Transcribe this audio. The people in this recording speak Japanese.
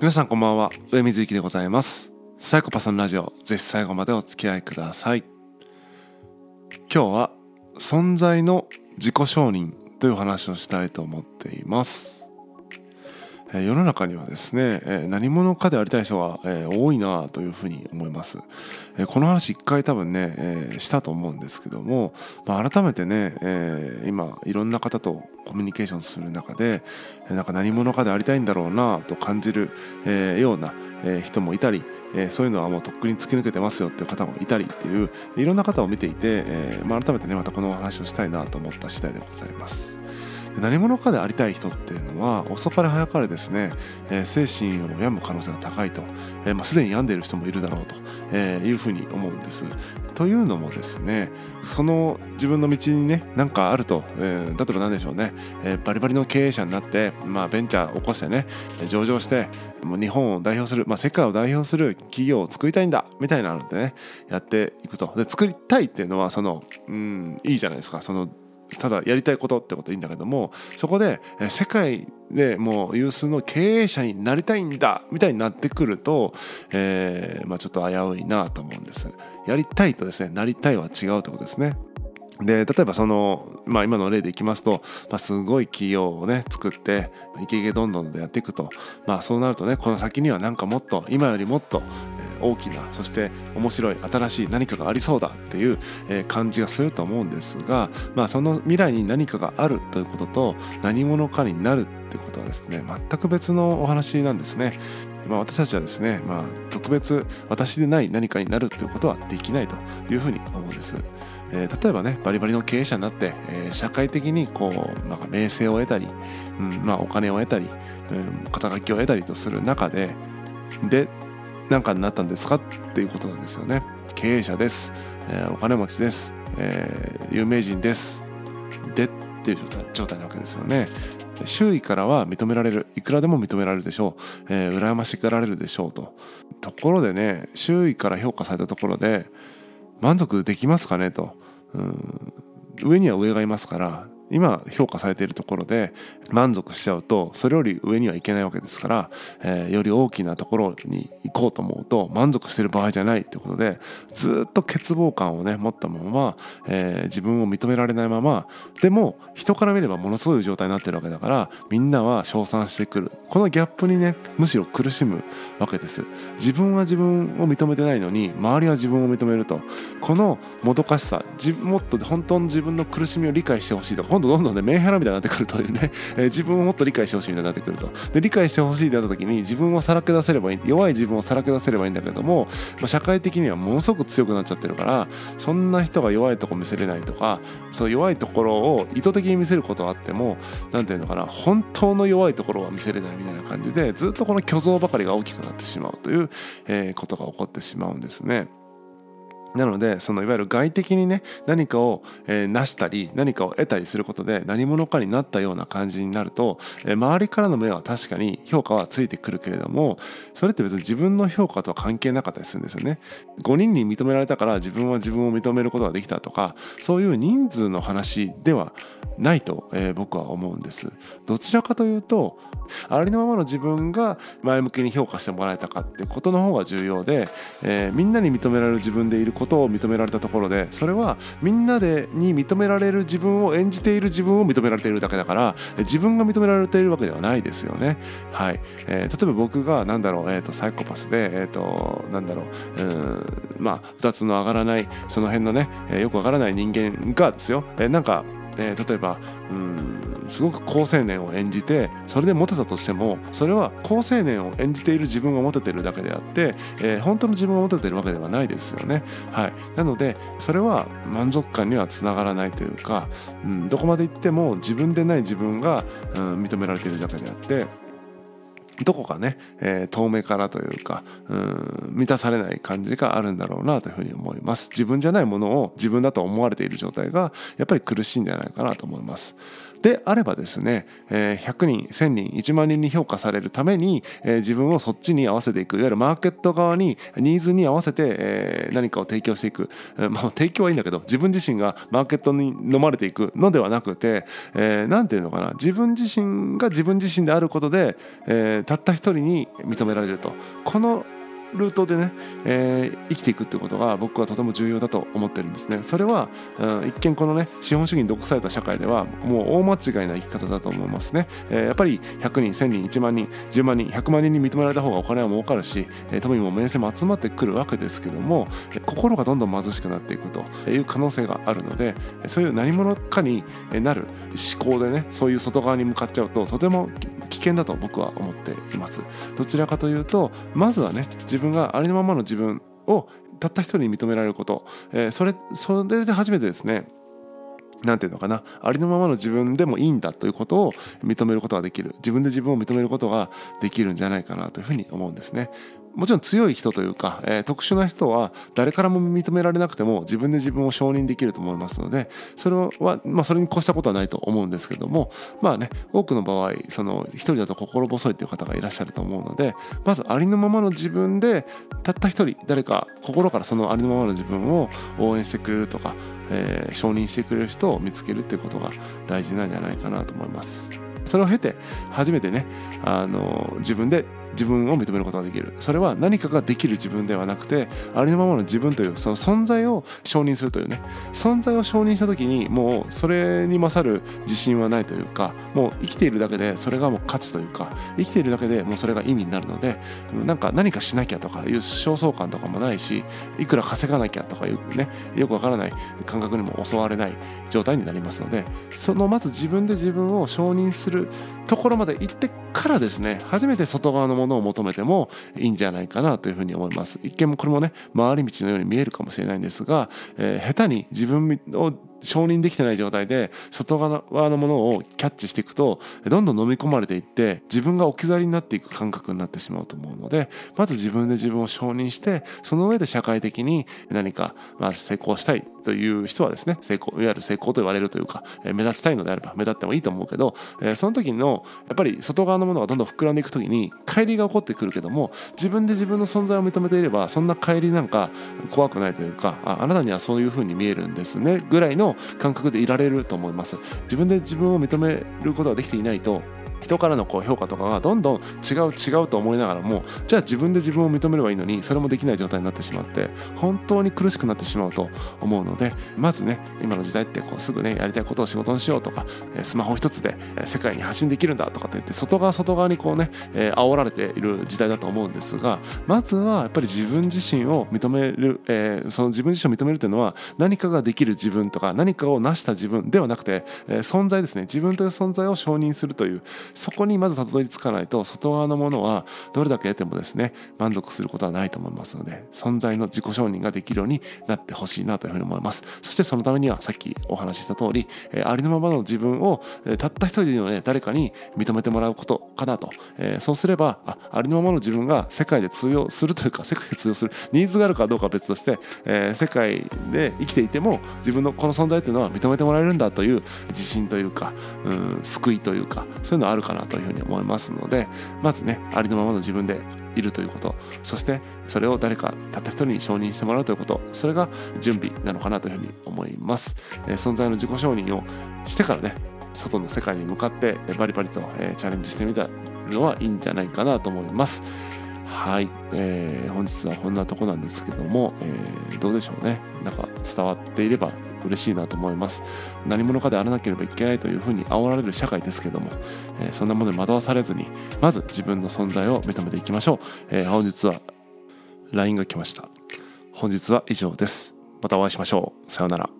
皆さんこんばんは。上水幸でございます。サイコパスのラジオぜひ最後までお付き合いください。今日は存在の自己承認という話をしたいと思っています。世の中にはですね何者かでありたい人が多いなというふうに思いますこの話一回多分ねしたと思うんですけども改めてね今いろんな方とコミュニケーションする中でなんか何者かでありたいんだろうなと感じるような人もいたりそういうのはもうとっくに突き抜けてますよっていう方もいたりっていういろんな方を見ていて改めてねまたこのお話をしたいなと思った次第でございます。何者かでありたい人っていうのは遅かれ早かれですね、えー、精神を病む可能性が高いと、えーまあ、すでに病んでいる人もいるだろうと、えー、いうふうに思うんです。というのもですねその自分の道にね何かあると、えー、例えば何でしょうね、えー、バリバリの経営者になって、まあ、ベンチャーを起こしてね上場してもう日本を代表する、まあ、世界を代表する企業を作りたいんだみたいなのでねやっていくとで作りたいっていうのはそのうんいいじゃないですかそのただやりたいことってこといいんだけどもそこで世界でもう有数の経営者になりたいんだみたいになってくると、えー、まあ、ちょっと危ういなと思うんです。やりたいとですねなりたいは違うってことですね。で例えばその、まあ、今の例でいきますと、まあ、すごい企業をね作ってイケイケどんどんでやっていくと、まあ、そうなるとねこの先にはなんかもっと今よりもっと大きなそして面白い新しい何かがありそうだっていうえ感じがすると思うんですが、まあ、その未来に何かがあるということと何者かになるってことはですね全く別のお話なんですね。まあ、私たちはですね、まあ、特別私でない何かになるということはできないというふうに思うんです。えー、例えばねバリバリの経営者になって、えー、社会的にこうなんか名声を得たり、うんまあ、お金を得たり、うん、肩書きを得たりとする中でで何かになったんですかっていうことなんですよね。経営者です、えー、お金持ちです、えー、有名人です。でっていう状態なわけですよね。周囲からは認められる。いくらでも認められるでしょう、えー、羨ましがられるでしょうと。ところでね周囲から評価されたところで満足できますかねと、うん、上には上がいますから今評価されているところで満足しちゃうとそれより上にはいけないわけですから、えー、より大きなところに行こうと思うと満足してる場合じゃないということでずっと欠乏感をね持ったまま、えー、自分を認められないままでも人から見ればものすごい状態になってるわけだからみんなは称賛してくる。このギャップにねむしろ苦しむわけです。自分は自分を認めてないのに周りは自分を認めると。このもどかしさもっと本当の自分の苦しみを理解してほしいとかんどんどんどんねメンヘラみたいになってくるというね、えー、自分をもっと理解してほしいみたいになってくるとで理解してほしいってなった時に自分をさらけ出せればいい弱い自分をさらけ出せればいいんだけども、まあ、社会的にはものすごく強くなっちゃってるからそんな人が弱いとこ見せれないとかそう弱いところを意図的に見せることはあっても何ていうのかな本当の弱いところは見せれないみたいな感じでずっとこの虚像ばかりが大きくなってしまうという、えー、ことが起こってしまうんですね。なのでそのいわゆる外的にね何かを、えー、成したり何かを得たりすることで何者かになったような感じになると、えー、周りからの目は確かに評価はついてくるけれどもそれって別に自分の評価とは関係なかったりするんですよね。5人に認められたから自分は自分を認めることができたとかそういう人数の話ではないと、えー、僕は思うんです。どちらかというとありのままの自分が前向きに評価してもらえたかっていうことの方が重要で、えー、みんなに認められる自分でいることを認められたところでそれはみんなでに認められる自分を演じている自分を認められているだけだから自分が認められているわけではないですよね。はいえー、例えば僕が何だろう、えーと、サイコパスで、えーと、なんだろううんまあ2つの上がらないその辺のね、えー、よくわからない人間がですよ、えー、なんか、えー、例えばうんすごく好青年を演じてそれでモテたとしてもそれは好青年を演じている自分がモテてるだけであって、えー、本当の自分がモテてるわけではないですよね。はい、なのでそれは満足感にはつながらないというか、うん、どこまでいっても自分でない自分が、うん、認められているだけであってどこかね、えー、遠目からというかうん満たされない感じがあるんだろうなというふうに思います。自分じゃないものを自分だと思われている状態がやっぱり苦しいんじゃないかなと思います。であればですね、え、100人1000人1万人に評価されるために、え、自分をそっちに合わせていくいわゆるマーケット側にニーズに合わせて、え、何かを提供していく、まあ、提供はいいんだけど自分自身がマーケットに飲まれていくのではなくて何、えー、て言うのかな自分自身が自分自身であることで、え、たった一人に認められると。このルートでね、えー、生きていくってことが僕はとても重要だと思ってるんですね。それは、うん、一見このね資本主義に毒された社会ではもう大間違いな生き方だと思いますね、えー、やっぱり100人1000人1万人10万人100万人に認められた方がお金は儲かるし、えー、富も名声も集まってくるわけですけども心がどんどん貧しくなっていくという可能性があるのでそういう何者かになる思考でねそういう外側に向かっちゃうととても険だと僕は思っています。どちらかというとまずはね自分がありのままの自分をたった一人に認められること、えー、それそれで初めてですね何て言うのかなありのままの自分でもいいんだということを認めることができる。自分で自分を認めることができるんじゃないかなというふうに思うんですね。もちろん強い人というか、えー、特殊な人は誰からも認められなくても自分で自分を承認できると思いますのでそれは、まあ、それに越したことはないと思うんですけどもまあね多くの場合その一人だと心細いという方がいらっしゃると思うのでまずありのままの自分でたった一人誰か心からそのありのままの自分を応援してくれるとか、えー、承認してくれる人を見つけるっていうことが大事なんじゃないかなと思います。それを経て初めてねあの自分で自分を認めることができる。それは何かができる自分ではなくてありのままの自分というその存在を承認するというね。存在を承認した時にもうそれに勝る自信はないというかもう生きているだけでそれがもう価値というか生きているだけでもうそれが意味になるのでなんか何かしなきゃとかいう焦燥感とかもないしいくら稼がなきゃとかいうねよくわからない感覚にも襲われない状態になりますのでそのまず自分で自分を承認するところまで行ってからですね初めて外側のものを求めてもいいんじゃないかなというふうに思います。一見これもね回り道のように見えるかもしれないんですが、えー、下手に自分を承認できてない状態で外側のものをキャッチしていくとどんどん飲み込まれていって自分が置き去りになっていく感覚になってしまうと思うのでまず自分で自分を承認してその上で社会的に何かま成功したいという人はですね成功いわゆる成功と言われるというか目立ちたいのであれば目立ってもいいと思うけどその時のやっぱり外側のものがどんどん膨らんでいく時に乖離が起こってくるけども自分で自分の存在を認めていればそんな乖離なんか怖くないというかああなたにはそういうふうに見えるんですねぐらいの感覚でいられると思います。自分で自分を認めることができていないと人からのこう評価とかがどんどん違う違うと思いながらもじゃあ自分で自分を認めればいいのにそれもできない状態になってしまって本当に苦しくなってしまうと思うのでまずね今の時代ってこうすぐねやりたいことを仕事にしようとかスマホ一つで世界に発信できるんだとかって言って外側外側にこうね、えー、煽られている時代だと思うんですがまずはやっぱり自分自身を認める、えー、その自分自身を認めるというのは何かができる自分とか何かを成した自分ではなくて、えー、存在ですね。自分という存在を承認するというそこにまずたどり着かないと外側のものはどれだけ得てもですね満足することはないと思いますので存在の自己承認ができるようになってほしいなというふうに思います。そしてそのためにはさっきお話しした通り、えありのままの自分を、えたった一人のね誰かに認めてもらうことかなと、えそうすればあありのままの自分が世界で通用するというか世界で通用するニーズがあるかどうかは別として、え世界で生きていても自分のこの存在というのは認めてもらえるんだという自信というか、うん、救いというかそういうのあるるかなというふうに思いますのでまずねありのままの自分でいるということそしてそれを誰かたった一人に承認してもらうということそれが準備なのかなというふうに思います、えー、存在の自己承認をしてからね外の世界に向かってバリバリと、えー、チャレンジしてみたのはいいんじゃないかなと思います。はい、えー、本日はこんなとこなんですけども、えー、どうでしょうね。なんか伝わっていれば嬉しいなと思います。何者かであらなければいけないというふうに煽られる社会ですけども、えー、そんなものに惑わされずにまず自分の存在を認めていきましょう、えー、本日は LINE が来ました。本日は以上です。またお会いしましょう。さようなら。